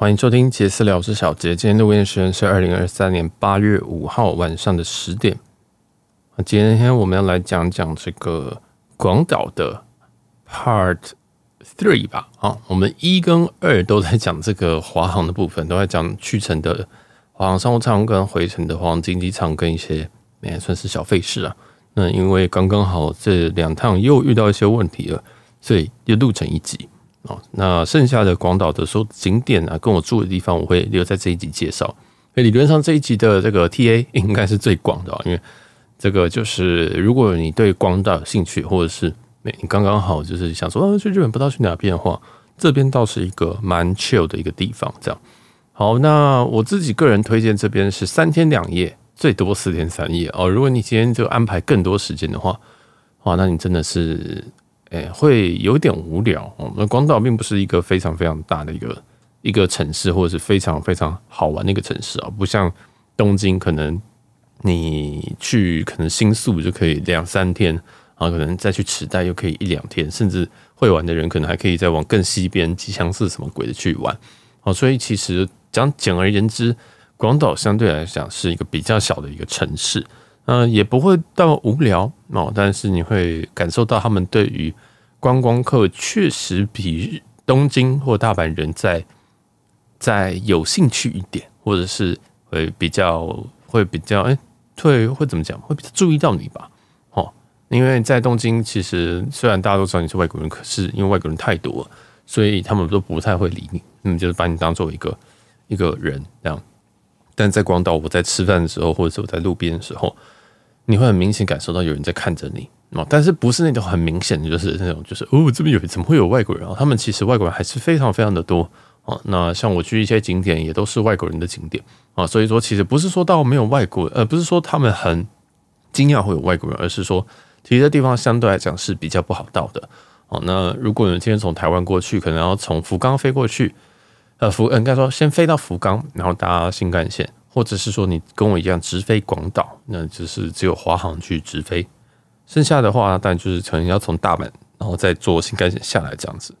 欢迎收听杰斯聊，我是小杰。今天录音时间是二零二三年八月五号晚上的十点。今天我们要来讲讲这个广岛的 Part Three 吧。啊，我们一跟二都在讲这个华航的部分，都在讲去程的华航商务舱跟回程的华航经济舱跟一些也算是小费事啊。那因为刚刚好这两趟又遇到一些问题了，所以又录成一集。哦，那剩下的广岛的所有景点啊，跟我住的地方，我会留在这一集介绍。所以理论上这一集的这个 TA 应该是最广的，因为这个就是如果你对广岛有兴趣，或者是你刚刚好就是想说，啊，去日本不知道去哪边的话，这边倒是一个蛮 chill 的一个地方。这样好，那我自己个人推荐这边是三天两夜，最多四天三夜哦。如果你今天就安排更多时间的话，哇，那你真的是。哎，会有点无聊哦。那广岛并不是一个非常非常大的一个一个城市，或者是非常非常好玩的一个城市啊，不像东京，可能你去可能新宿就可以两三天，然后可能再去池袋又可以一两天，甚至会玩的人可能还可以再往更西边吉祥寺什么鬼的去玩哦。所以其实讲简而言之，广岛相对来讲是一个比较小的一个城市。嗯，也不会到无聊哦，但是你会感受到他们对于观光客确实比东京或大阪人在在有兴趣一点，或者是会比较会比较哎，会会怎么讲？会比较注意到你吧？哦，因为在东京，其实虽然大家都知道你是外国人，可是因为外国人太多了，所以他们都不太会理你，嗯，就是把你当做一个一个人这样。但在广岛，我在吃饭的时候，或者是我在路边的时候。你会很明显感受到有人在看着你哦，但是不是那种很明显的，就是那种就是哦，这边有怎么会有外国人啊？他们其实外国人还是非常非常的多啊。那像我去一些景点，也都是外国人的景点啊，所以说其实不是说到没有外国人，呃，不是说他们很惊讶会有外国人，而是说其实这地方相对来讲是比较不好到的哦。那如果你今天从台湾过去，可能要从福冈飞过去，呃，福应该说先飞到福冈，然后搭新干线。或者是说你跟我一样直飞广岛，那就是只有华航去直飞，剩下的话，当然就是可能要从大阪，然后再坐新干线下来这样子。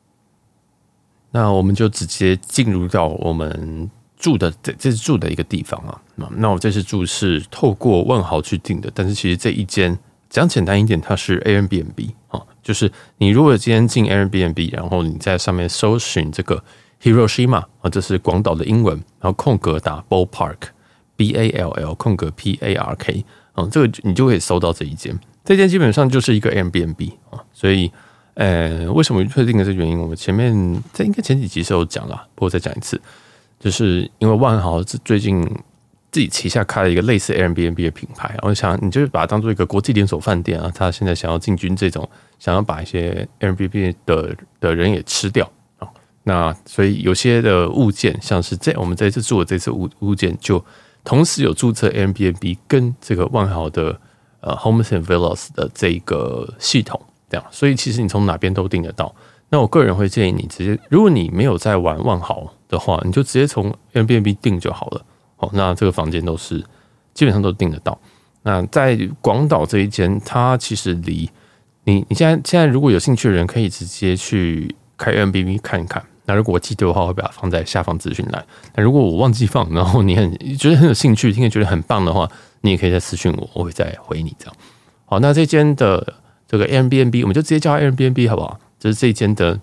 那我们就直接进入到我们住的这这次住的一个地方啊。那我这次住是透过万豪去订的，但是其实这一间讲简单一点，它是 Airbnb 啊，就是你如果今天进 Airbnb，然后你在上面搜寻这个 Hiroshima 啊，这是广岛的英文，然后空格打 Ballpark。B A L L 空格 P A R K，嗯，这个你就可以搜到这一间。这间基本上就是一个 Airbnb 啊，所以，呃，为什么确定的这原因，我们前面在应该前几集时候讲了，不过再讲一次，就是因为万豪最近自己旗下开了一个类似 Airbnb 的品牌，我想你就是把它当做一个国际连锁饭店啊，他现在想要进军这种，想要把一些 Airbnb 的的人也吃掉，那所以有些的物件，像是这我们这一次住的这次物物件就。同时有注册 Airbnb 跟这个万豪的呃 Homes and Villas 的这个系统，这样，所以其实你从哪边都订得到。那我个人会建议你直接，如果你没有在玩万豪的话，你就直接从 Airbnb 订就好了。哦，那这个房间都是基本上都订得到。那在广岛这一间，它其实离你你现在现在如果有兴趣的人，可以直接去开 Airbnb 看一看。那如果我记得的话，我会把它放在下方资讯栏。那如果我忘记放，然后你很觉得很有兴趣，听着觉得很棒的话，你也可以再私讯我，我会再回你这样。好，那这间的这个 Airbnb，我们就直接叫它 Airbnb 好不好？就是这间的，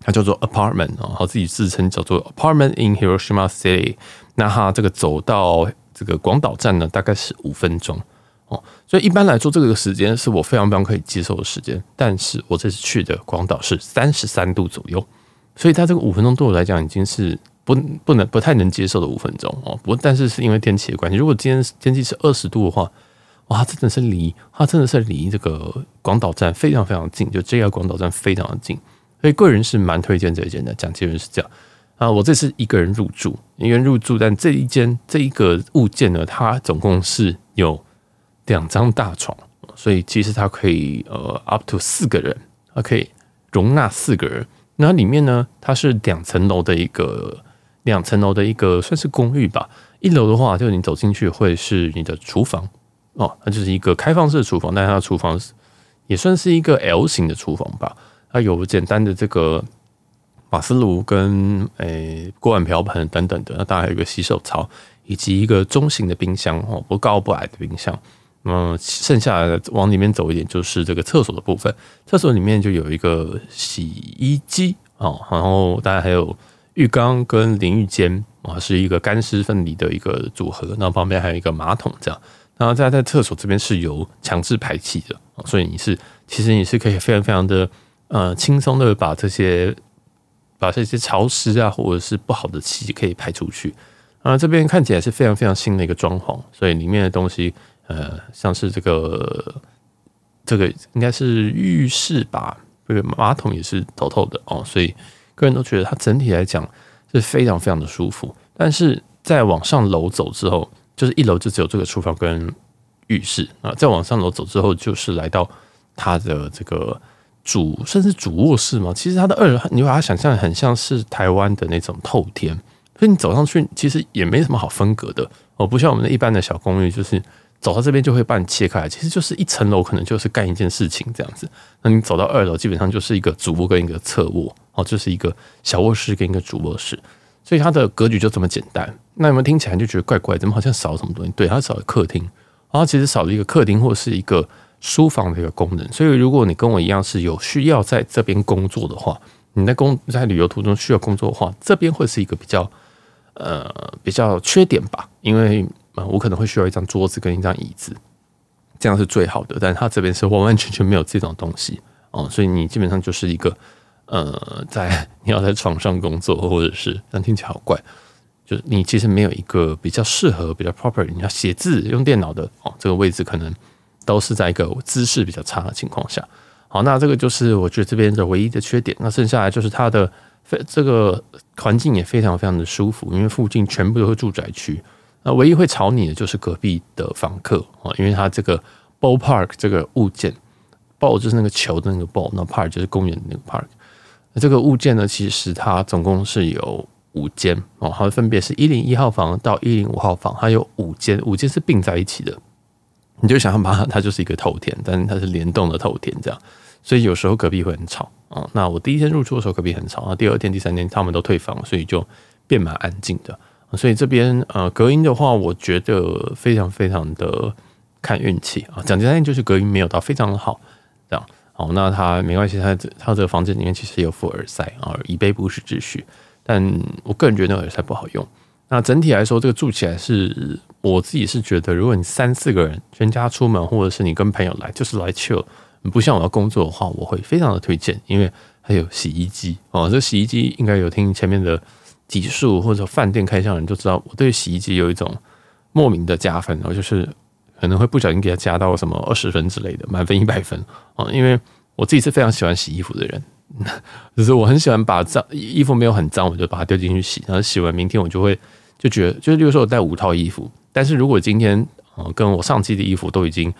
它叫做 Apartment 啊，然后自己自称叫做 Apartment in Hiroshima City。那它这个走到这个广岛站呢，大概是五分钟哦。所以一般来说，这个时间是我非常非常可以接受的时间。但是我这次去的广岛是三十三度左右。所以它这个五分钟对我来讲已经是不不能不太能接受的五分钟哦。不但是是因为天气的关系，如果今天天气是二十度的话，哇，真的是离它真的是离这个广岛站非常非常近，就 JR 广岛站非常的近。所以个人是蛮推荐这一间的，讲结论是这样啊。我这次一个人入住，一个人入住，但这一间这一个物件呢，它总共是有两张大床，所以其实它可以呃 up to 四个人，它可以容纳四个人。那里面呢，它是两层楼的一个两层楼的一个算是公寓吧。一楼的话，就你走进去会是你的厨房哦，它就是一个开放式的厨房，但是它的厨房也算是一个 L 型的厨房吧。它有简单的这个瓦斯炉跟诶锅碗瓢盆等等的，那当然还有个洗手槽，以及一个中型的冰箱哦，不高不矮的冰箱。嗯剩下的往里面走一点，就是这个厕所的部分。厕所里面就有一个洗衣机哦，然后当然还有浴缸跟淋浴间啊，是一个干湿分离的一个组合。那旁边还有一个马桶这样。然后在在厕所这边是有强制排气的，所以你是其实你是可以非常非常的呃轻松的把这些。把这些潮湿啊，或者是不好的气可以排出去。啊，这边看起来是非常非常新的一个装潢，所以里面的东西，呃，像是这个这个应该是浴室吧，这个马桶也是透透的哦，所以个人都觉得它整体来讲是非常非常的舒服。但是再往上楼走之后，就是一楼就只有这个厨房跟浴室啊，再往上楼走之后，就是来到它的这个。主甚至主卧室嘛，其实它的二楼，你把它想象很像是台湾的那种透天，所以你走上去其实也没什么好分隔的哦，不像我们的一般的小公寓，就是走到这边就会把你切开来，其实就是一层楼可能就是干一件事情这样子。那你走到二楼，基本上就是一个主卧跟一个侧卧哦，就是一个小卧室跟一个主卧室，所以它的格局就这么简单。那你们听起来就觉得怪怪，怎么好像少了什么东西？对，它少了客厅，然后其实少了一个客厅或是一个。书房的一个功能，所以如果你跟我一样是有需要在这边工作的话，你在工在旅游途中需要工作的话，这边会是一个比较呃比较缺点吧，因为我可能会需要一张桌子跟一张椅子，这样是最好的，但是它这边是完完全全没有这种东西哦，所以你基本上就是一个呃在你要在床上工作，或者是但听起来好怪，就是你其实没有一个比较适合比较 proper 你要写字用电脑的哦，这个位置可能。都是在一个姿势比较差的情况下，好，那这个就是我觉得这边的唯一的缺点。那剩下来就是它的非这个环境也非常非常的舒服，因为附近全部都是住宅区。那唯一会吵你的就是隔壁的房客啊，因为它这个 ball park 这个物件，ball 就是那个球的那个 ball，那 park 就是公园的那个 park。那这个物件呢，其实它总共是有五间哦，它分别是一零一号房到一零五号房，它有五间，五间是并在一起的。你就想象把它，它就是一个头天，但是它是联动的头天，这样，所以有时候隔壁会很吵啊。那我第一天入住的时候隔壁很吵，啊，第二天、第三天他们都退房，所以就变蛮安静的。所以这边呃隔音的话，我觉得非常非常的看运气啊。讲简单就是隔音没有到非常的好，这样。好，那它没关系，它它这个房间里面其实有副耳塞啊，以备不时之需。但我个人觉得那耳塞不好用。那整体来说，这个住起来是。我自己是觉得，如果你三四个人全家出门，或者是你跟朋友来，就是来 chill，不像我要工作的话，我会非常的推荐，因为还有洗衣机哦。这洗衣机应该有听前面的集数或者饭店开箱的人就知道，我对洗衣机有一种莫名的加分，然后就是可能会不小心给它加到什么二十分之类的，满分一百分啊。因为我自己是非常喜欢洗衣服的人，就是我很喜欢把脏衣服没有很脏，我就把它丢进去洗，然后洗完明天我就会就觉得，就是比如说我带五套衣服。但是如果今天呃跟我上季的衣服都已经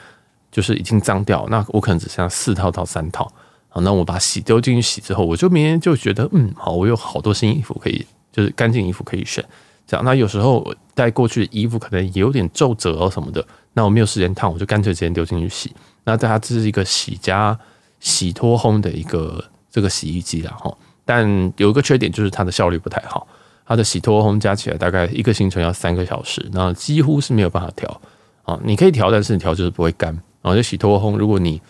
就是已经脏掉，那我可能只剩下四套到三套啊，那我把洗丢进去洗之后，我就明天就觉得嗯好，我有好多新衣服可以，就是干净衣服可以选。这样，那有时候带过去的衣服可能也有点皱褶哦什么的，那我没有时间烫，我就干脆直接丢进去洗。那它这是一个洗加洗脱烘的一个这个洗衣机啦哈，但有一个缺点就是它的效率不太好。它的洗脱烘加起来大概一个行程要三个小时，那几乎是没有办法调啊。你可以调，但是你调就是不会干。然后就洗脱烘，如果你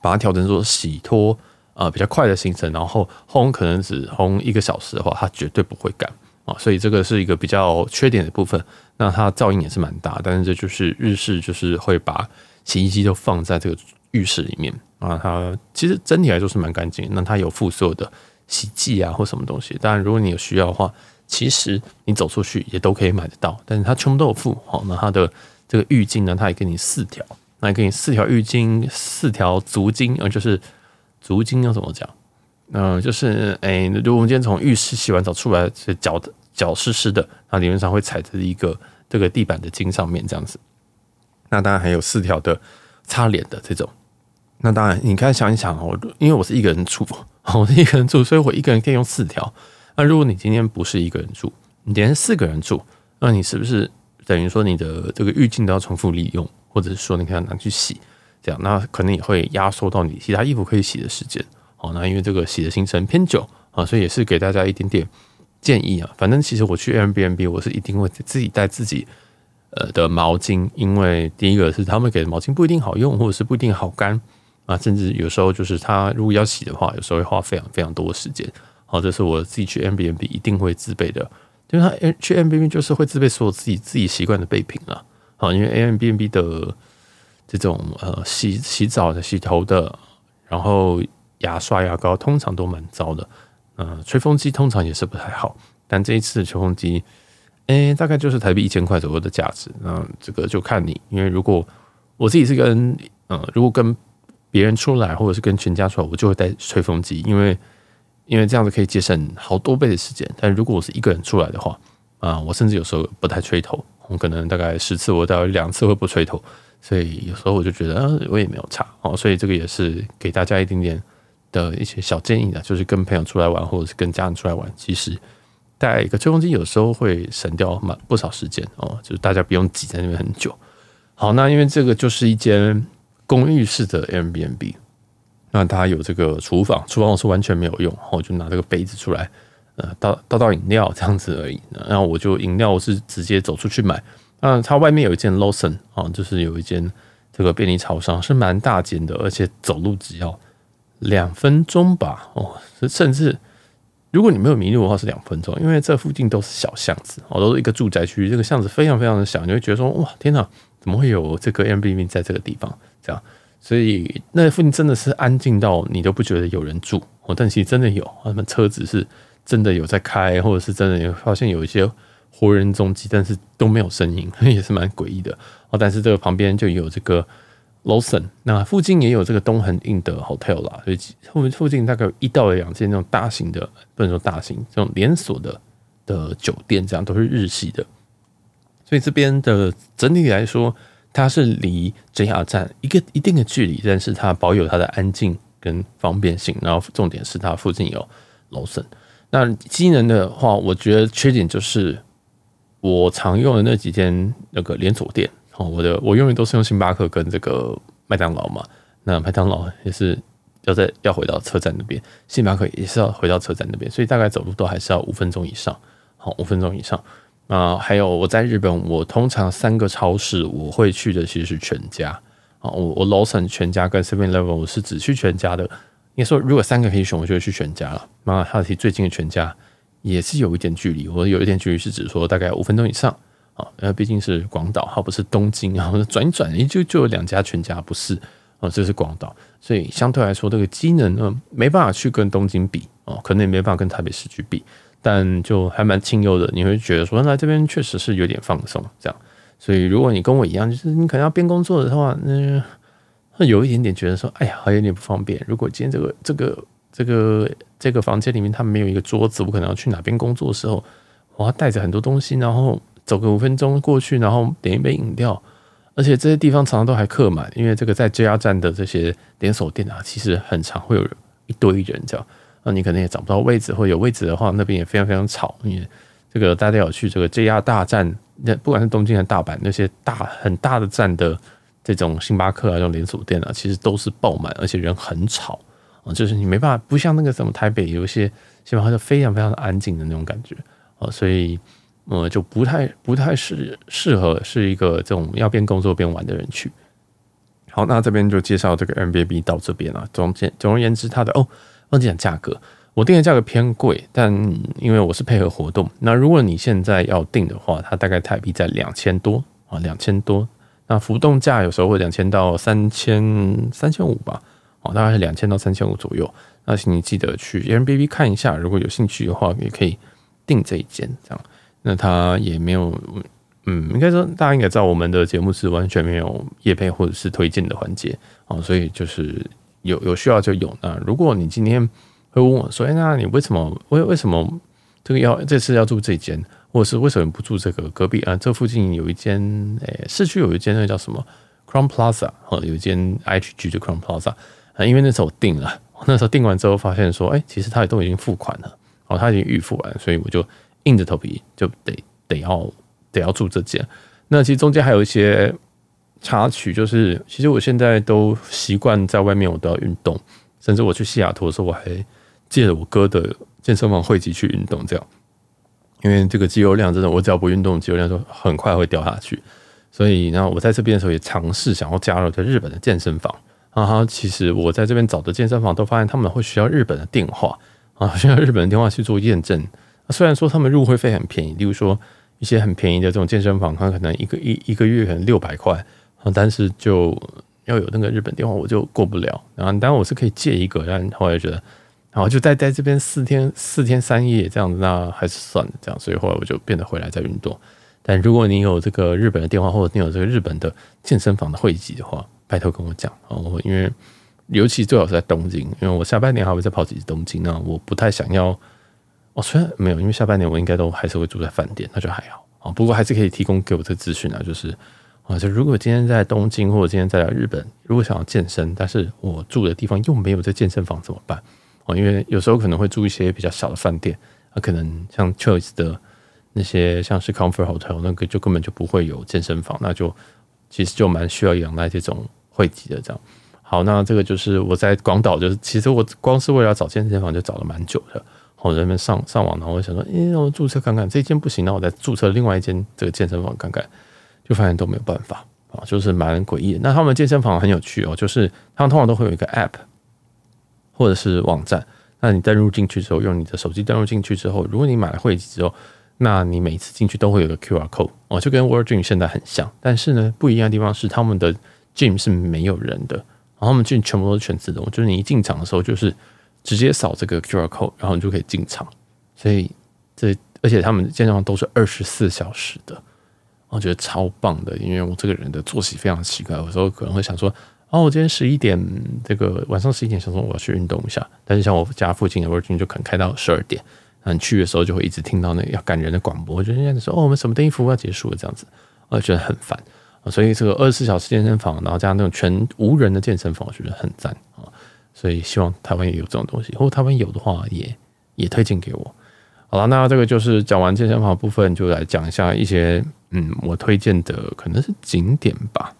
把它调成说洗脱啊比较快的行程，然后烘可能只烘一个小时的话，它绝对不会干啊。所以这个是一个比较缺点的部分。那它噪音也是蛮大，但是这就是日式，就是会把洗衣机都放在这个浴室里面啊。它其实整体来说是蛮干净。那它有附所有的。洗剂啊，或什么东西，当然，如果你有需要的话，其实你走出去也都可以买得到。但是它全部都有附，好，那它的这个浴巾呢，它也给你四条，那也给你四条浴巾，四条足巾，呃，就是足巾要怎么讲？嗯、就是哎、如果我们今天从浴室洗完澡出来，是脚的脚湿湿的，那理论上会踩在一个这个地板的巾上面这样子。那当然还有四条的擦脸的这种。那当然，你看想一想哦，因为我是一个人住。我是一个人住，所以我一个人可以用四条。那如果你今天不是一个人住，你今天四个人住，那你是不是等于说你的这个浴巾都要重复利用，或者是说你可以拿去洗，这样那可能也会压缩到你其他衣服可以洗的时间。好，那因为这个洗的行程偏久，啊，所以也是给大家一点点建议啊。反正其实我去 Airbnb，我是一定会自己带自己呃的毛巾，因为第一个是他们给的毛巾不一定好用，或者是不一定好干啊，甚至有时候就是他如果要洗的话，有时候会花非常非常多的时间。好，这是我自己去 Airbnb 一定会自备的，因为他去 Airbnb 就是会自备所有自己自己习惯的备品了。好，因为 Airbnb 的这种呃洗洗澡的、洗头的，然后牙刷、牙膏通常都蛮糟的。嗯、吹风机通常也是不太好。但这一次的吹风机，哎，大概就是台币一千块左右的价值。那这个就看你，因为如果我自己是跟嗯、如果跟别人出来，或者是跟全家出来，我就会带吹风机，因为。因为这样子可以节省好多倍的时间，但如果我是一个人出来的话，啊，我甚至有时候不太吹头，我可能大概十次我大概两次会不吹头，所以有时候我就觉得，我也没有差哦，所以这个也是给大家一点点的一些小建议的，就是跟朋友出来玩或者是跟家人出来玩，其实带一个吹风机有时候会省掉蛮不少时间哦，就是大家不用挤在那边很久。好，那因为这个就是一间公寓式的 Airbnb。那它有这个厨房，厨房我是完全没有用，我就拿这个杯子出来，呃，倒倒倒饮料这样子而已。然后我就饮料我是直接走出去买。那它外面有一间 Lawson 啊，就是有一间这个便利超商，是蛮大间的，而且走路只要两分钟吧。哦，甚至如果你没有迷路的话是两分钟，因为这附近都是小巷子，哦，都是一个住宅区，这个巷子非常非常的小，你会觉得说哇，天哪，怎么会有这个 Airbnb 在这个地方？这样。所以那附近真的是安静到你都不觉得有人住哦，但其实真的有，他们车子是真的有在开，或者是真的有发现有一些活人踪迹，但是都没有声音，也是蛮诡异的哦。但是这个旁边就有这个 Lawson，那附近也有这个东横 INN 的 hotel 啦，所以附附近大概有一到两间那种大型的，不能说大型，这种连锁的的酒店，这样都是日系的，所以这边的整体来说。它是离 JR 站一个一定的距离，但是它保有它的安静跟方便性。然后重点是它附近有 Lawson。那机能的话，我觉得缺点就是我常用的那几间那个连锁店哦，我的我永远都是用星巴克跟这个麦当劳嘛。那麦当劳也是要在要回到车站那边，星巴克也是要回到车站那边，所以大概走路都还是要五分钟以上。好，五分钟以上。啊，还有我在日本，我通常三个超市我会去的其实是全家啊，我我 Lawson 全家跟 Seven Eleven 我是只去全家的。应该说，如果三个可以选，我就会去全家了。那它离最近的全家也是有一点距离，我有一点距离是指说大概五分钟以上啊，因为毕竟是广岛，它不是东京啊，转一转，也就就有两家全家，不是啊，这是广岛，所以相对来说，这个机能呢没办法去跟东京比哦，可能也没办法跟台北市区比。但就还蛮清幽的，你会觉得说来这边确实是有点放松，这样。所以如果你跟我一样，就是你可能要边工作的话，那会有一点点觉得说，哎呀，还有点不方便。如果今天这个这个这个这个房间里面它没有一个桌子，我可能要去哪边工作的时候，我要带着很多东西，然后走个五分钟过去，然后点一杯饮料，而且这些地方常常都还客满，因为这个在 JR 站的这些连锁店啊，其实很常会有一堆人这样。那你可能也找不到位置，或有位置的话，那边也非常非常吵。因为这个大家有去这个 JR 大站，那不管是东京还是大阪，那些大很大的站的这种星巴克啊，这种连锁店啊，其实都是爆满，而且人很吵就是你没办法，不像那个什么台北有一些基本上就非常非常的安静的那种感觉啊，所以呃就不太不太适适合是一个这种要边工作边玩的人去。好，那这边就介绍这个 Airbnb 到这边了。总总总而言之，它的哦。忘记讲价格，我订的价格偏贵，但因为我是配合活动，那如果你现在要订的话，它大概台币在两千多啊，两千多。那浮动价有时候会两千到三千三千五吧，哦，大概是两千到三千五左右。那请你记得去 anbb 看一下，如果有兴趣的话，也可以订这一间这样。那它也没有，嗯，应该说大家应该知道，我们的节目是完全没有业配或者是推荐的环节啊，所以就是。有有需要就有。那如果你今天会问我说：“哎，那你为什么为为什么这个要这次要住这间，或者是为什么不住这个隔壁啊？这附近有一间，哎，市区有一间那叫什么 Crown Plaza 哦，有一间 H G 的 Crown Plaza 啊。因为那时候我订了，那时候订完之后发现说，哎，其实他也都已经付款了，哦，他已经预付完，所以我就硬着头皮就得得要得要住这间。那其实中间还有一些。插曲就是，其实我现在都习惯在外面，我都要运动，甚至我去西雅图的时候，我还借了我哥的健身房会籍去运动，这样，因为这个肌肉量真的，我只要不运动，肌肉量就很快会掉下去。所以，然后我在这边的时候也尝试想要加入在日本的健身房。然后，其实我在这边找的健身房都发现他们会需要日本的电话 啊，需要日本的电话去做验证。虽然说他们入会费很便宜，例如说一些很便宜的这种健身房，它可能一个一一个月可能六百块啊，但是就要有那个日本电话，我就过不了。然后，当然我是可以借一个，但后来觉得，然后就待在这边四天四天三夜这样子，那还是算了这样。所以后来我就变得回来再运动。但如果你有这个日本的电话，或者你有这个日本的健身房的会籍的话，拜托跟我讲哦，因为尤其最好是在东京，因为我下半年还会再跑几次东京那，我不太想要。哦，虽然没有，因为下半年我应该都还是会住在饭店，那就还好啊。不过还是可以提供给我这个资讯啊，就是啊，就如果今天在东京或者今天在日本，如果想要健身，但是我住的地方又没有这健身房怎么办？哦，因为有时候可能会住一些比较小的饭店，啊，可能像 Choice 的。那些像是 Comfort Hotel 那个就根本就不会有健身房，那就其实就蛮需要仰赖这种会籍的这样。好，那这个就是我在广岛，就是其实我光是为了找健身房就找了蛮久的。我在那边上上网，然后我想说，诶，我注册看看这间不行，那我再注册另外一间这个健身房看看，就发现都没有办法啊，就是蛮诡异。那他们健身房很有趣哦，就是他们通常都会有一个 App 或者是网站，那你登录进去之后，用你的手机登录进去之后，如果你买了会籍之后。那你每次进去都会有个 QR code 哦，就跟 World Gym 现在很像，但是呢，不一样的地方是他们的 Gym 是没有人的，然后他们 Gym 全部都是全自动，就是你一进场的时候就是直接扫这个 QR code，然后你就可以进场。所以这而且他们健身房都是二十四小时的，我觉得超棒的，因为我这个人的作息非常奇怪，有时候可能会想说，哦，我今天十一点这个晚上十一点想说我要去运动一下，但是像我家附近的 World Gym 就可能开到十二点。你去的时候就会一直听到那个要赶人的广播，我觉得人家说哦，我们什么登记服务要结束了这样子，我觉得很烦。所以这个二十四小时健身房，然后加上那种全无人的健身房，我觉得很赞啊。所以希望台湾也有这种东西，或台湾有的话也也推荐给我。好了，那这个就是讲完健身房部分，就来讲一下一些嗯，我推荐的可能是景点吧。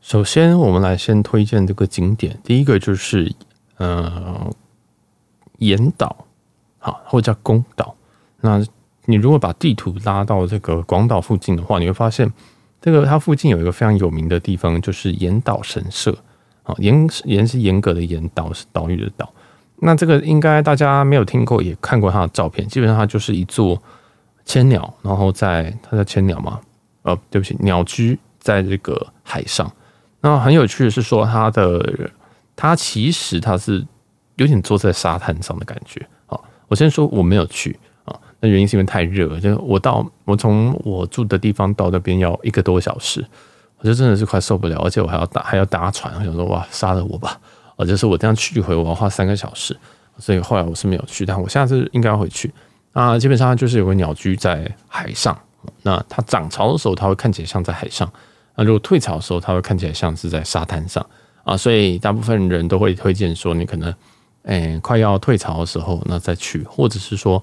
首先，我们来先推荐这个景点，第一个就是嗯。呃岩岛，好，或者叫宫岛。那你如果把地图拉到这个广岛附近的话，你会发现，这个它附近有一个非常有名的地方，就是岩岛神社。啊，严严是严格的严，岛是岛屿的岛。那这个应该大家没有听过，也看过它的照片。基本上它就是一座千鸟，然后在它叫千鸟吗？呃，对不起，鸟居在这个海上。那很有趣的是说，它的它其实它是。有点坐在沙滩上的感觉。好，我先说我没有去，那原因是因为太热，就我到我从我住的地方到那边要一个多小时，我就真的是快受不了，而且我还要搭还要搭船，我想说哇，杀了我吧！啊，就是我这样去回我要花三个小时，所以后来我是没有去，但我下次应该会去啊。基本上就是有个鸟居在海上，那它涨潮的时候它会看起来像在海上，那如果退潮的时候它会看起来像是在沙滩上啊，所以大部分人都会推荐说你可能。哎、欸，快要退潮的时候，那再去，或者是说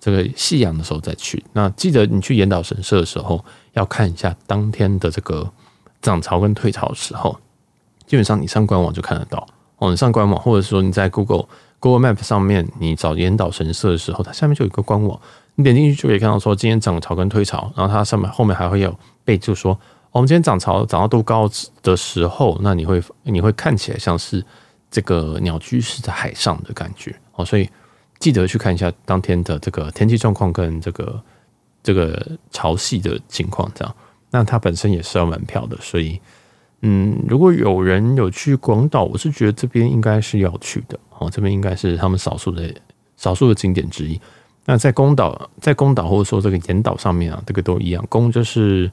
这个夕阳的时候再去。那记得你去严岛神社的时候，要看一下当天的这个涨潮跟退潮的时候。基本上你上官网就看得到哦。你上官网，或者说你在 Google Google Map 上面，你找严岛神社的时候，它下面就有一个官网，你点进去就可以看到说今天涨潮跟退潮。然后它上面后面还会有备注说，我们今天涨潮涨到多高的时候，那你会你会看起来像是。这个鸟居是在海上的感觉哦，所以记得去看一下当天的这个天气状况跟这个这个潮汐的情况，这样。那它本身也是要门票的，所以嗯，如果有人有去广岛，我是觉得这边应该是要去的哦，这边应该是他们少数的少数的景点之一。那在宫岛，在宫岛或者说这个岩岛上面啊，这个都一样，宫就是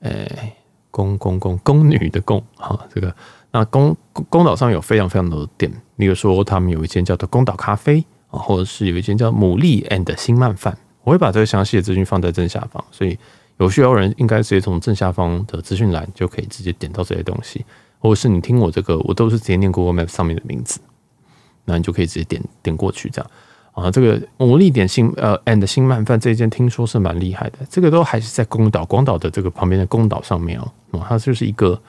诶，宫宫宫宫女的宫啊，这个。那宫宫岛上有非常非常多的店，例如说他们有一间叫做宫岛咖啡，或者是有一间叫牡蛎 and 新鳗饭。我会把这个详细的资讯放在正下方，所以有需要人应该直接从正下方的资讯栏就可以直接点到这些东西，或者是你听我这个，我都是直接念 Google Map 上面的名字，那你就可以直接点点过去这样啊。这个牡蛎点心呃 and 新鳗饭这一间听说是蛮厉害的，这个都还是在宫岛广岛的这个旁边的宫岛上面哦，它就是一个。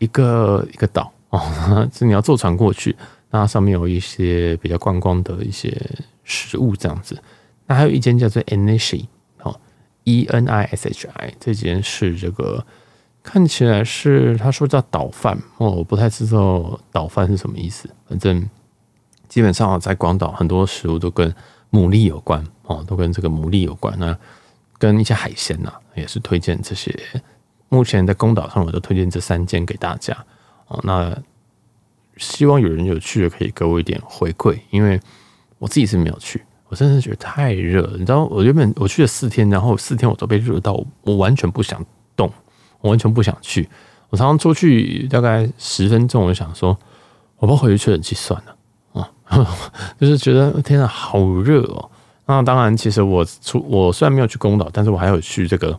一个一个岛哦，是你要坐船过去。那上面有一些比较观光的一些食物这样子。那还有一间叫做 Enishi 哦，E N I S H I，这间是这个看起来是他说叫岛饭哦，我不太知道岛饭是什么意思。反正基本上在广岛很多食物都跟牡蛎有关哦，都跟这个牡蛎有关。那跟一些海鲜呐，也是推荐这些。目前在宫岛上，我都推荐这三间给大家哦。那希望有人有去的可以给我一点回馈，因为我自己是没有去，我真的觉得太热。你知道，我原本我去了四天，然后四天我都被热到，我完全不想动，我完全不想去。我常常出去大概十分钟，我就想说，我不回去吹冷气算了啊，就是觉得天啊，好热哦。那当然，其实我出我虽然没有去宫岛，但是我还有去这个。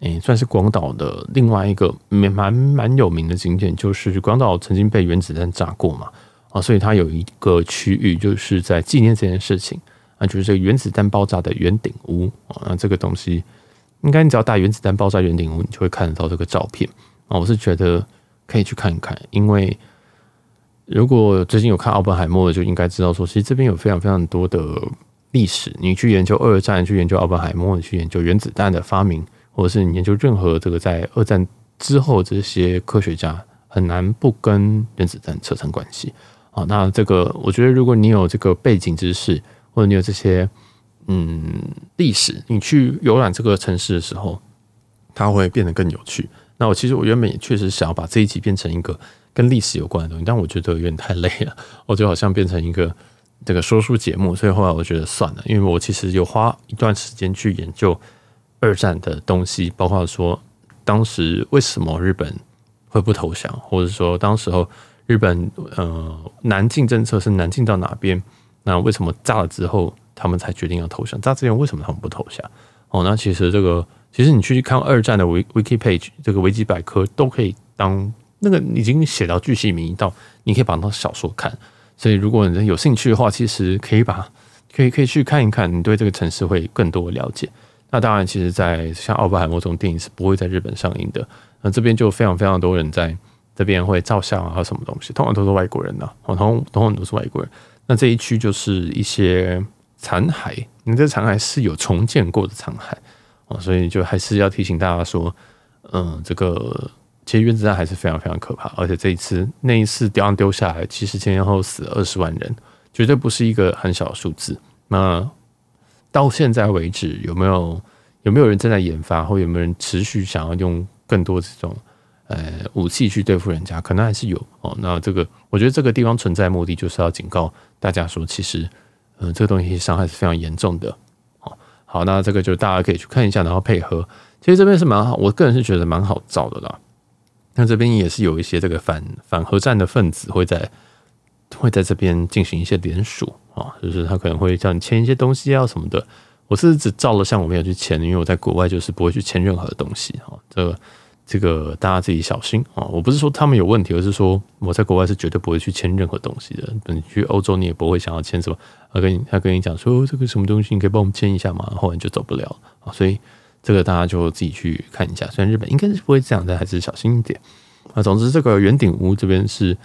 诶、算是广岛的另外一个蛮蛮蛮有名的景点，就是广岛曾经被原子弹炸过嘛，啊，所以它有一个区域就是在纪念这件事情。啊，就是这个原子弹爆炸的圆顶屋。啊，那这个东西应该你只要打原子弹爆炸圆顶屋，你就会看得到这个照片。啊，我是觉得可以去看看，因为如果最近有看奥本海默的，就应该知道说，其实这边有非常非常多的历史，你去研究二战，去研究奥本海默，去研究原子弹的发明。或者是你研究任何这个在二战之后这些科学家，很难不跟原子弹扯上关系啊。那这个我觉得，如果你有这个背景知识，或者你有这些嗯历史，你去游览这个城市的时候，它会变得更有趣。那我其实我原本也确实想要把这一集变成一个跟历史有关的东西，但我觉得有点太累了，我就好像变成一个这个说书节目，所以后来我觉得算了，因为我其实有花一段时间去研究。二战的东西，包括说当时为什么日本会不投降，或者说当时候日本呃南进政策是南进到哪边？那为什么炸了之后他们才决定要投降？炸之前为什么他们不投降？哦，那其实这个其实你去看二战的 wiki page 这个维基百科都可以当那个已经写到巨细靡遗到你可以把它当小说看。所以如果你有兴趣的话，其实可以把可以可以去看一看，你对这个城市会更多的了解。那当然，其实，在像《奥本海默》这种电影是不会在日本上映的。那这边就非常非常多人在这边会照相啊，什么东西，通常都是外国人呐，通通通常都是外国人。那这一区就是一些残骸，你这残骸是有重建过的残骸啊，所以就还是要提醒大家说，嗯，这个其实原子弹还是非常非常可怕，而且这一次那一次丢丢下来，其实前前后后死了二十万人，绝对不是一个很小的数字。那到现在为止，有没有有没有人正在研发，或有没有人持续想要用更多这种呃武器去对付人家？可能还是有哦。那这个，我觉得这个地方存在目的就是要警告大家说，其实呃这个东西伤害是非常严重的。哦，好，那这个就大家可以去看一下，然后配合。其实这边是蛮好，我个人是觉得蛮好找的啦。那这边也是有一些这个反反核战的分子会在。会在这边进行一些联署啊，就是他可能会叫你签一些东西啊什么的。我是只照了相，我没有去签，因为我在国外就是不会去签任何的东西啊。这个这个大家自己小心啊。我不是说他们有问题，而是说我在国外是绝对不会去签任何东西的。你去欧洲，你也不会想要签什么。他跟你他跟你讲说这个什么东西，你可以帮我们签一下嘛，后来就走不了啊。所以这个大家就自己去看一下。虽然日本应该是不会这样，但还是小心一点啊。总之，这个圆顶屋这边是。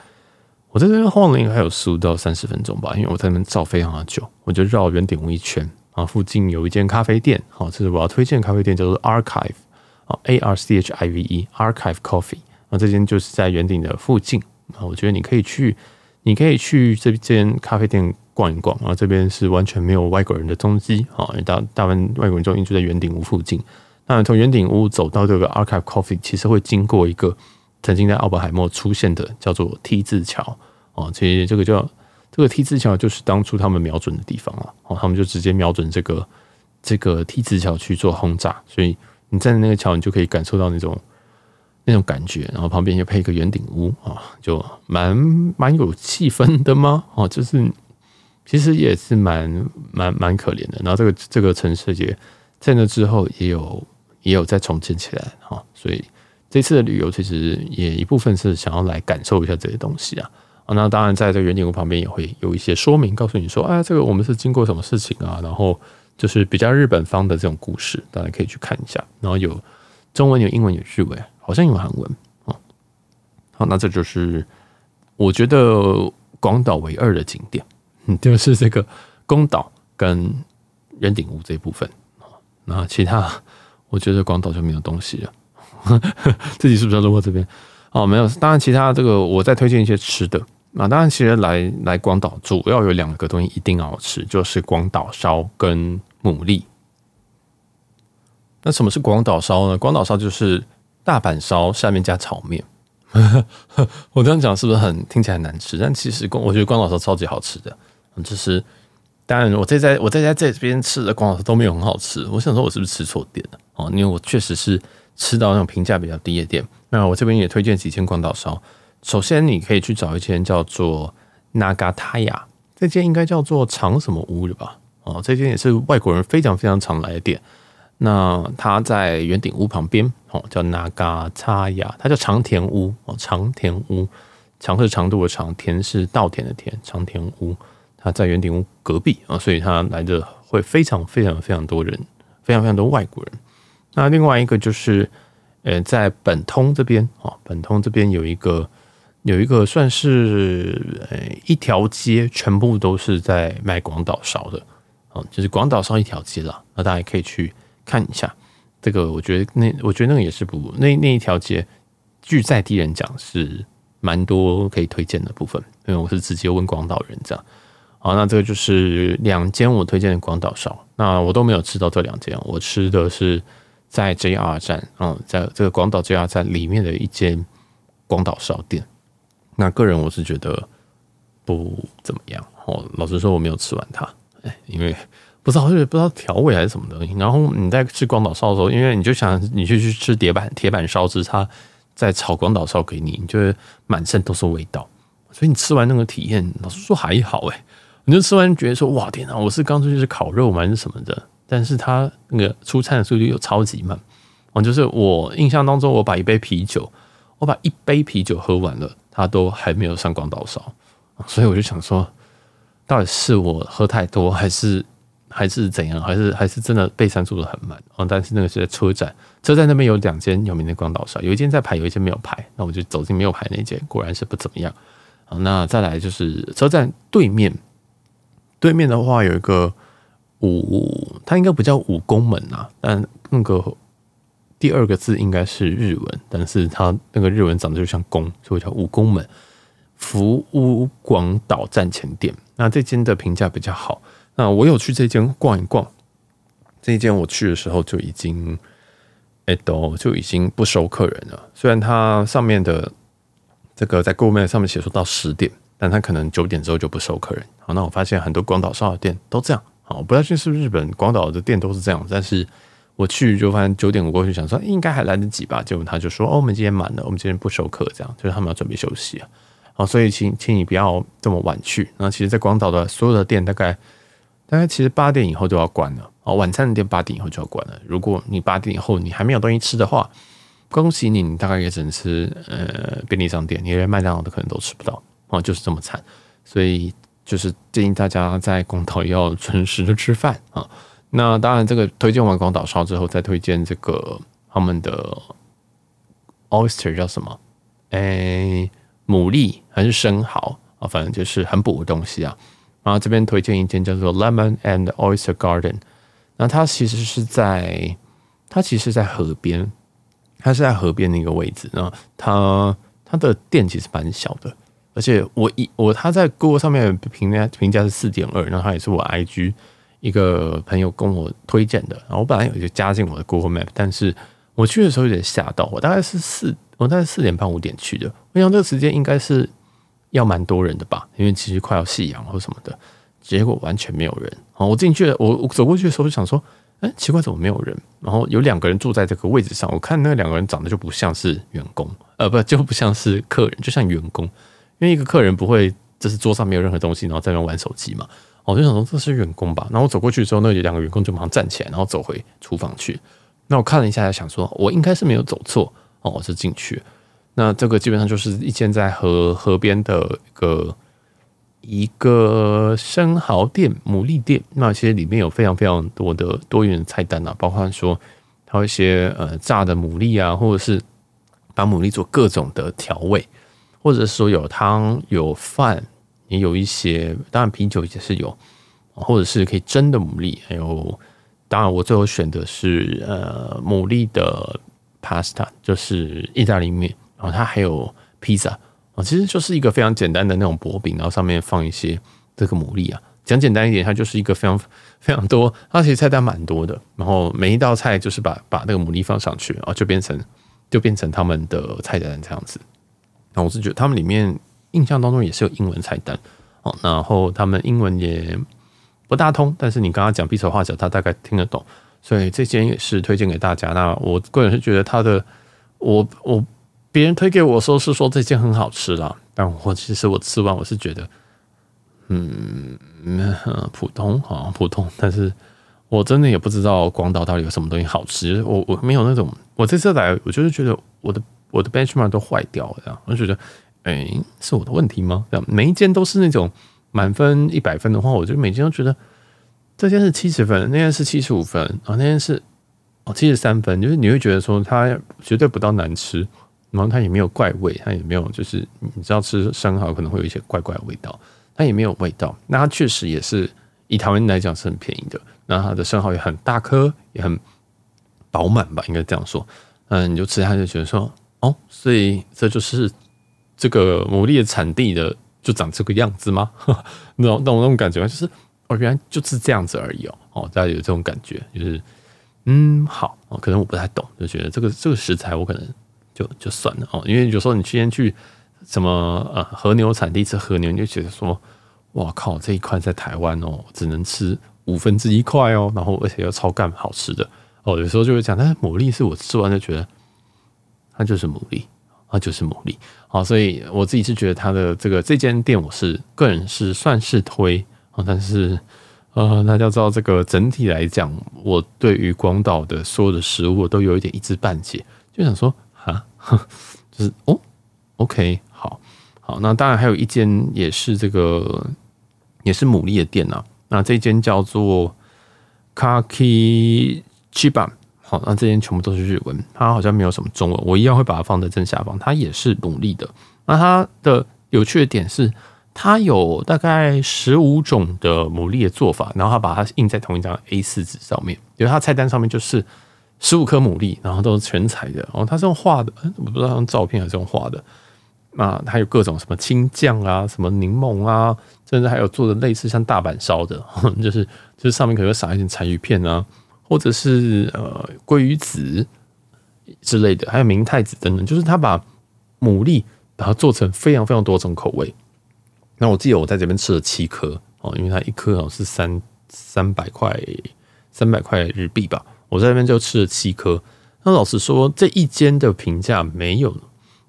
我在这边晃了应该还有十五到三十分钟吧，因为我在那边照非常的久，我就绕圆顶屋一圈啊。附近有一间咖啡店，好，这是我要推荐咖啡店，叫做 Archive 啊，A R C H I V E Archive Coffee 啊。这间就是在圆顶的附近啊，我觉得你可以去，你可以去这间咖啡店逛一逛啊。这边是完全没有外国人的踪迹啊，大大部分外国人踪迹就在圆顶屋附近。那从圆顶屋走到这个 Archive Coffee，其实会经过一个。曾经在奥本海默出现的叫做 T 字桥哦，其实这个叫这个 T 字桥就是当初他们瞄准的地方了哦，他们就直接瞄准这个这个 T 字桥去做轰炸，所以你站在那个桥，你就可以感受到那种那种感觉，然后旁边又配一个圆顶屋啊，就蛮蛮有气氛的吗？哦，就是其实也是蛮蛮蛮可怜的。然后这个这个城市也在那之后也有也有再重建起来哈，所以。这次的旅游其实也一部分是想要来感受一下这些东西啊，啊，那当然在这个圆顶屋旁边也会有一些说明，告诉你说，哎，这个我们是经过什么事情啊，然后就是比较日本方的这种故事，大家可以去看一下。然后有中文、有英文、有日文，好像有韩文啊。好，那这就是我觉得广岛唯二的景点，嗯，就是这个宫岛跟圆顶屋这一部分。那其他，我觉得广岛就没有东西了。自己是不是要路过这边？哦，没有。当然，其他这个我再推荐一些吃的。那当然，其实来来广岛主要有两个东西一定要吃，就是广岛烧跟牡蛎。那什么是广岛烧呢？广岛烧就是大阪烧下面加炒面。我这样讲是不是很听起来很难吃？但其实广我觉得广岛烧超级好吃的。就是当然，我这在我在在这边吃的广岛烧都没有很好吃。我想说，我是不是吃错店了？哦，因为我确实是吃到那种评价比较低的店。那我这边也推荐几间广岛烧。首先，你可以去找一间叫做 Nagataya，这间应该叫做长什么屋的吧？哦，这间也是外国人非常非常常来的店。那它在圆顶屋旁边，哦，叫 Nagataya，它叫长田屋哦，长田屋，长是长度的长，田是稻田的田，长田屋，它在圆顶屋隔壁啊，所以它来的会非常非常非常多人，非常非常多外国人。那另外一个就是，呃，在本通这边哦，本通这边有一个。有一个算是呃一条街，全部都是在卖广岛烧的，哦，就是广岛烧一条街啦。那大家可以去看一下。这个我觉得那我觉得那个也是不那那一条街，据在地人讲是蛮多可以推荐的部分。因为我是直接问广岛人这样。好，那这个就是两间我推荐的广岛烧。那我都没有吃到这两间，我吃的是在 JR 站，嗯，在这个广岛 JR 站里面的一间广岛烧店。那个人我是觉得不怎么样哦。老实说，我没有吃完它，哎，因为不知道，是不知道调味还是什么东西。然后你在吃广岛烧的时候，因为你就想你去去吃铁板铁板烧，是他在炒广岛烧给你，你就会满身都是味道。所以你吃完那个体验，老实说还好哎。你就吃完觉得说哇天哪，我是刚出去吃烤肉吗还是什么的？但是他那个出餐的速度又超级慢哦。就是我印象当中，我把一杯啤酒，我把一杯啤酒喝完了。他都还没有上广岛烧，所以我就想说，到底是我喝太多，还是还是怎样，还是还是真的备餐速度很慢？哦，但是那个是在车站，车站那边有两间有名的广岛烧，有一间在排，有一间没有排。那我就走进没有排那间，果然是不怎么样。好，那再来就是车站对面，对面的话有一个五，它应该不叫五宫门啊，但那个。第二个字应该是日文，但是它那个日文长得就像宫，所以叫五宫门福屋广岛站前店。那这间的评价比较好。那我有去这间逛一逛，这间我去的时候就已经，哎，都就已经不收客人了。虽然它上面的这个在购物上面写说到十点，但它可能九点之后就不收客人。好，那我发现很多广岛烧的店都这样。我不知道是不是日本广岛的店都是这样，但是。我去就发现九点我过去想说应该还来得及吧，结果他就说哦，我们今天满了，我们今天不收客，这样就是他们要准备休息啊。好，所以请请你不要这么晚去。那其实，在广岛的所有的店大概大概其实八点以后就要关了哦，晚餐的店八点以后就要关了。如果你八点以后你还没有东西吃的话，恭喜你，你大概也只能吃呃便利商店，你连麦当劳都可能都吃不到哦，就是这么惨。所以就是建议大家在广岛要准时的吃饭啊。那当然，这个推荐完广岛烧之后，再推荐这个他们的 oyster 叫什么？哎、牡蛎还是生蚝啊？反正就是很补的东西啊。然后这边推荐一间叫做 Lemon and Oyster Garden。那它其实是在，它其实在河边，它是在河边的一个位置。然后它它的店其实蛮小的，而且我一我他在 Google 上面评价评价是四点二，然后他也是我 IG。一个朋友跟我推荐的，然后我本来有就加进我的 Google Map，但是我去的时候有点吓到，我大概是四，我大概四点半五点去的，我想这个时间应该是要蛮多人的吧，因为其实快要夕阳或什么的，结果完全没有人。好，我进去了，我我走过去的时候就想说，哎，奇怪，怎么没有人？然后有两个人坐在这个位置上，我看那两个人长得就不像是员工，呃，不就不像是客人，就像员工，因为一个客人不会就是桌上没有任何东西，然后在那玩手机嘛。我就想说这是员工吧，然后我走过去之后，那两个员工就马上站起来，然后走回厨房去。那我看了一下，想说我应该是没有走错哦，我是进去。那这个基本上就是一间在河河边的一个一个生蚝店、牡蛎店。那其实里面有非常非常多的多元的菜单啊，包括说还有一些呃炸的牡蛎啊，或者是把牡蛎做各种的调味，或者说有汤有饭。也有一些，当然啤酒也是有，或者是可以蒸的牡蛎，还有，当然我最后选的是呃牡蛎的 pasta，就是意大利面，然后它还有披萨啊，其实就是一个非常简单的那种薄饼，然后上面放一些这个牡蛎啊。讲简单一点，它就是一个非常非常多，它其实菜单蛮多的，然后每一道菜就是把把那个牡蛎放上去，然后就变成就变成他们的菜单这样子。那我是觉得他们里面印象当中也是有英文菜单哦，然后他们英文也不大通，但是你刚刚讲比手画脚，他大概听得懂，所以这间也是推荐给大家。那我个人是觉得他的，我我别人推给我说是说这间很好吃啦，但我其实我吃完我是觉得。嗯，普通好像普通，但是我真的也不知道广岛到底有什么东西好吃。我我没有那种，我这次来，我就是觉得我的我的 benchmark 都坏掉了，我就觉得，哎、是我的问题吗？这样每一间都是那种满分一百分的话，我就每间都觉得这间是七十分，那间是七十五分啊，那间是哦七十三分，就是你会觉得说它绝对不到难吃，然后它也没有怪味，它也没有就是你知道吃生蚝可能会有一些怪怪的味道。它也没有味道，那它确实也是以台湾来讲是很便宜的。那它的生蚝也很大颗，也很饱满吧，应该这样说。嗯，你就吃它就觉得说，哦，所以这就是这个牡蛎的产地的，就长这个样子吗？那那我那种感觉就是，哦，原来就是这样子而已哦。哦，大家有这种感觉，就是嗯，好哦，可能我不太懂，就觉得这个这个食材我可能就就算了哦，因为有时候你今天去。什么呃和牛产地吃和牛，你就觉得说，哇靠，这一块在台湾哦，只能吃五分之一块哦，然后而且又超干好吃的哦，有时候就会讲，但是牡蛎是我吃完就觉得它就是牡蛎，它就是牡蛎，好，所以我自己是觉得它的这个这间店，我是个人是算是推啊，但是呃，大家知道这个整体来讲，我对于广岛的所有的食物我都有一点一知半解，就想说啊，就是哦，OK。好好，那当然还有一间也是这个也是牡蛎的店呐、啊。那这间叫做 Kaki Chiban。那这间全部都是日文，它好像没有什么中文。我一样会把它放在正下方。它也是牡蛎的。那它的有趣的点是，它有大概十五种的牡蛎的做法，然后它把它印在同一张 A 四纸上面。因为它菜单上面就是十五颗牡蛎，然后都是全彩的。然后它是用画的，我不知道用照片还是用画的。那还有各种什么青酱啊，什么柠檬啊，甚至还有做的类似像大阪烧的，就是就是上面可能会撒一点柴鱼片啊，或者是呃鲑鱼子之类的，还有明太子等等，就是他把牡蛎把它做成非常非常多种口味。那我记得我在这边吃了七颗哦，因为它一颗好像是三三百块三百块日币吧，我在那边就吃了七颗。那老实说，这一间的评价没有。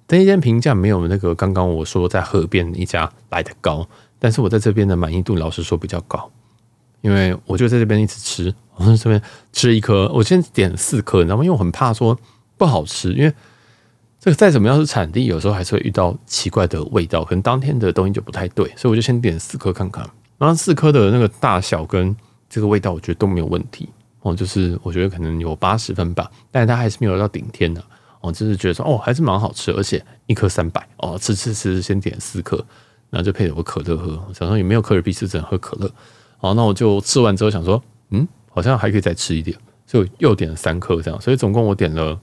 这一间评价没有那个刚刚我说在河边一家来的高，但是我在这边的满意度老实说比较高，因为我就在这边一直吃，我在这边吃了一颗，我先点四颗，你知道吗？因为我很怕说不好吃，因为这个再怎么样是产地，有时候还是会遇到奇怪的味道，可能当天的东西就不太对，所以我就先点四颗看看，然后四颗的那个大小跟这个味道，我觉得都没有问题哦，就是我觉得可能有八十分吧，但是它还是没有到顶天的。哦就是觉得说，哦，还是蛮好吃，而且一颗三百哦，吃吃吃，先点四颗，然后就配了个可乐喝。想说也没有可尔必思，只能喝可乐。好，那我就吃完之后想说，嗯，好像还可以再吃一点，所以又点了三颗这样。所以总共我点了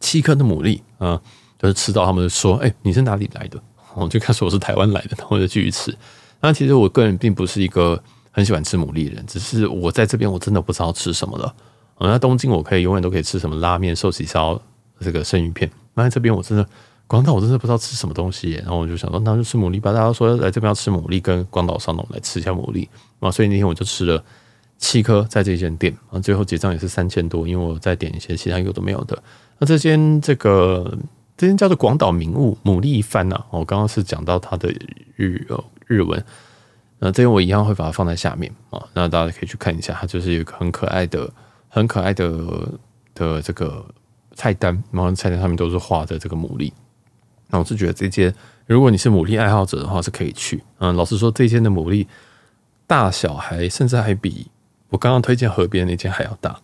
七颗的牡蛎啊，就是吃到他们说，哎、你是哪里来的？我就开始我是台湾来的，然后我就继续吃。那其实我个人并不是一个很喜欢吃牡蛎的人，只是我在这边我真的不知道吃什么了。那东京我可以永远都可以吃什么拉面、寿喜烧。这个生鱼片，那在这边我真的，广岛我真的不知道吃什么东西，然后我就想说，那就吃牡蛎吧。大家说来这边要吃牡蛎，跟广岛上，的我们来吃一下牡蛎啊。所以那天我就吃了七颗在这间店，啊最后结账也是三千多，因为我再点一些其他有的没有的。那这间这个这间叫做广岛名物牡蛎饭呐，我刚刚是讲到它的日日文，那这边我一样会把它放在下面啊，那大家可以去看一下，它就是有一个很可爱的、很可爱的的这个。菜单，然后菜单上面都是画的这个牡蛎，那我是觉得这间，如果你是牡蛎爱好者的话，是可以去。嗯，老实说，这间的牡蛎大小还甚至还比我刚刚推荐河边那间还要大。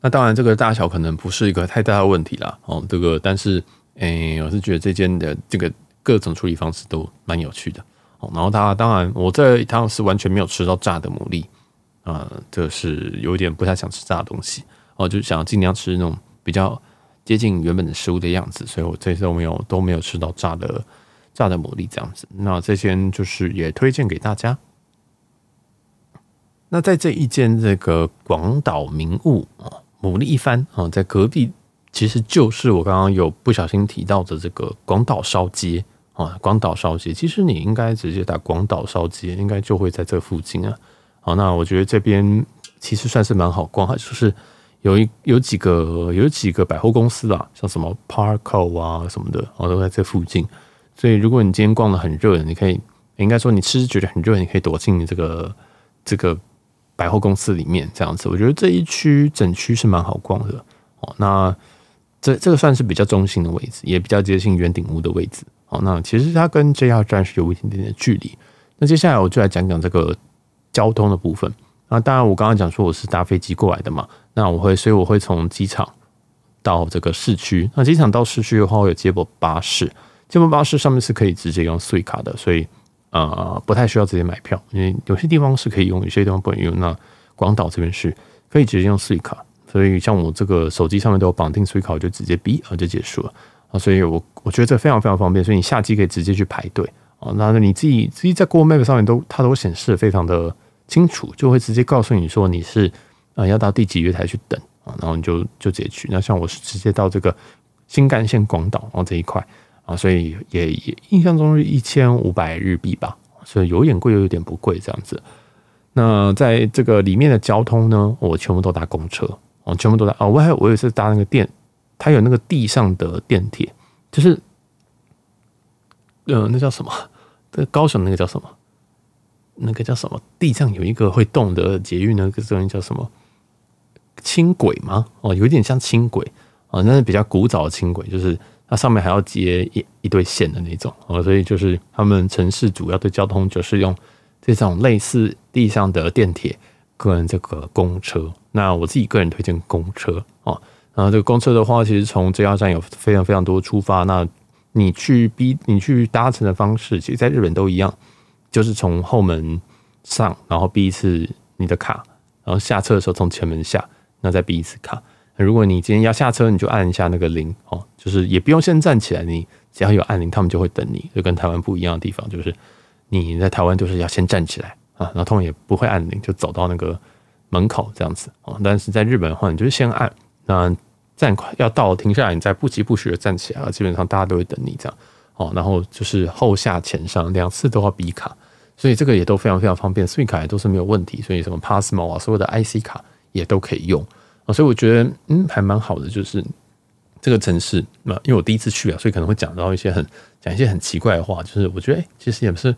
那当然，这个大小可能不是一个太大的问题啦。哦，这个，但是，诶，我是觉得这间的这个各种处理方式都蛮有趣的。哦然后它当然我这一趟是完全没有吃到炸的牡蛎，啊、呃，这是有点不太想吃炸的东西，哦，就想尽量吃那种比较接近原本的食物的样子，所以我这次都没有都没有吃到炸的炸的牡蛎这样子。那这间就是也推荐给大家。那在这一间这个广岛名物啊，牡蛎一番啊，在隔壁其实就是我刚刚有不小心提到的这个广岛烧街啊，广岛烧街，其实你应该直接打广岛烧街，应该就会在这附近啊。好，那我觉得这边其实算是蛮好逛，就是有一有几个有几个百货公司啊，像什么 Parco 啊什么的，哦，都在这附近。所以如果你今天逛的很热，你可以应该说你吃觉得很热，你可以躲进这个这个。百货公司里面这样子，我觉得这一区整区是蛮好逛的哦。那这这个算是比较中心的位置，也比较接近圆顶屋的位置哦。那其实它跟 JR 站是有一点点的距离。那接下来我就来讲讲这个交通的部分。那当然，我刚刚讲说我是搭飞机过来的嘛，那我会，所以我会从机场到这个市区。那机场到市区的话，会有接驳巴士，接驳巴士上面是可以直接用 s u i 卡的，所以。呃，不太需要直接买票，因为有些地方是可以用，有些地方不能用。那广岛这边是可以直接用 s u i 卡所以像我这个手机上面都有绑定 s u i 卡我就直接哔啊就结束了啊。所以我我觉得这非常非常方便，所以你下机可以直接去排队啊。那你自己自己在 Google Map 上面都它都显示非常的清楚，就会直接告诉你说你是啊要到第几月台去等啊，然后你就就直接去。那像我是直接到这个新干线广岛然后这一块。啊，所以也也印象中是一千五百日币吧，所以有点贵又有点不贵这样子。那在这个里面的交通呢，我全部都搭公车，哦，全部都搭。哦，我还我也是搭那个电，它有那个地上的电铁，就是，呃，那叫什么？这高雄那个叫什么？那个叫什么？地上有一个会动的捷运，那个东西叫什么？轻轨吗？哦，有点像轻轨，哦，那是比较古早的轻轨，就是。它上面还要接一一对线的那种哦，所以就是他们城市主要的交通就是用这种类似地上的电铁跟这个公车。那我自己个人推荐公车哦。然后这个公车的话，其实从 JR 站有非常非常多出发。那你去逼你去搭乘的方式，其实在日本都一样，就是从后门上，然后逼一次你的卡，然后下车的时候从前门下，那再逼一次卡。如果你今天要下车，你就按一下那个铃哦，就是也不用先站起来，你只要有按铃，他们就会等你。就跟台湾不一样的地方，就是你在台湾就是要先站起来啊，然后他们也不会按铃，就走到那个门口这样子哦。但是在日本的话，你就是先按，那站快要到停下来，你再不疾不徐的站起来，基本上大家都会等你这样哦。然后就是后下前上两次都要比卡，所以这个也都非常非常方便，Suica 也都是没有问题，所以什么 Passmo 啊，所有的 IC 卡也都可以用。所以我觉得，嗯，还蛮好的。就是这个城市，那因为我第一次去啊，所以可能会讲到一些很讲一些很奇怪的话。就是我觉得，哎，其实也是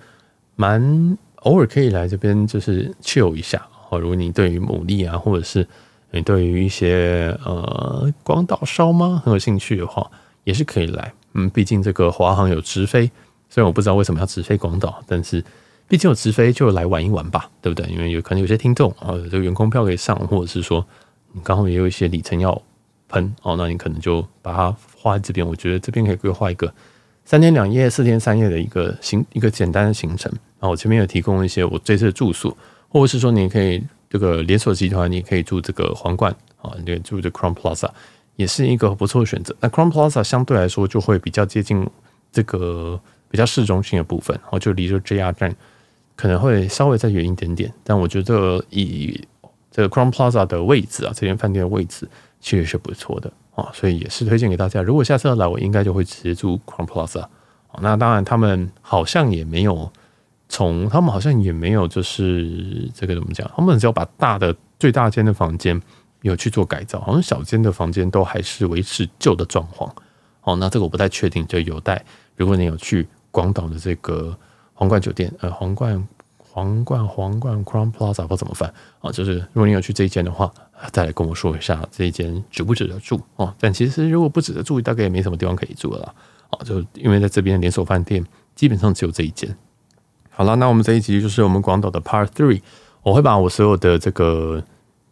蛮偶尔可以来这边，就是 chill 一下。哦，如果你对于牡蛎啊，或者是你对于一些呃广岛烧吗很有兴趣的话，也是可以来。嗯，毕竟这个华航有直飞，虽然我不知道为什么要直飞广岛，但是毕竟有直飞，就来玩一玩吧，对不对？因为有可能有些听众啊，这个员工票可以上，或者是说。你刚好也有一些里程要喷哦，那你可能就把它画在这边。我觉得这边可以规划一个三天两夜、四天三夜的一个行一个简单的行程。然后我前面有提供一些我这次的住宿，或者是说你可以这个连锁集团，你可以住这个皇冠啊，你可以住这 Crown Plaza，也是一个不错的选择。那 Crown Plaza 相对来说就会比较接近这个比较市中心的部分，然后就离着 JR 站可能会稍微再远一点点，但我觉得以这个 Crown Plaza 的位置啊，这间饭店的位置其实是不错的啊，所以也是推荐给大家。如果下次要来，我应该就会直接住 Crown Plaza。那当然，他们好像也没有从，他们好像也没有就是这个怎么讲？他们只要把大的最大间的房间有去做改造，好像小间的房间都还是维持旧的状况。哦，那这个我不太确定，就有待如果你有去广岛的这个皇冠酒店，呃，皇冠。皇冠皇冠 Crown Plaza 或怎么翻啊？就是如果你有去这一间的话，再来跟我说一下这一间值不值得住哦。但其实如果不值得住，大概也没什么地方可以住了。啊，就因为在这边连锁饭店基本上只有这一间。好了，那我们这一集就是我们广岛的 Part Three。我会把我所有的这个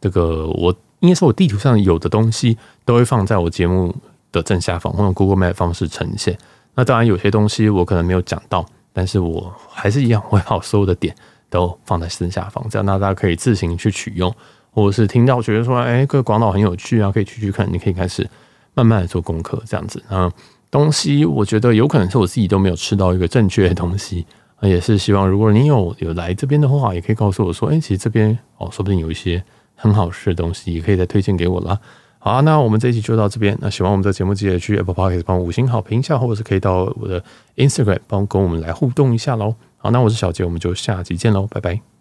这个我应该说我地图上有的东西都会放在我节目的正下方，或用 Google Map 方式呈现。那当然有些东西我可能没有讲到。但是我还是一样会把所有的点都放在正下方，这样大家可以自行去取用，或者是听到觉得说，哎，这个广岛很有趣啊，可以去去看，你可以开始慢慢的做功课，这样子。嗯，东西我觉得有可能是我自己都没有吃到一个正确的东西，也是希望如果你有有来这边的话，也可以告诉我说，哎，其实这边哦，说不定有一些很好吃的东西，也可以再推荐给我啦。好啊，那我们这一期就到这边。那喜欢我们的节目，记得去 Apple Podcast 帮我五星好评一下，或者是可以到我的 Instagram 帮跟我们来互动一下喽。好，那我是小杰，我们就下期见喽，拜拜。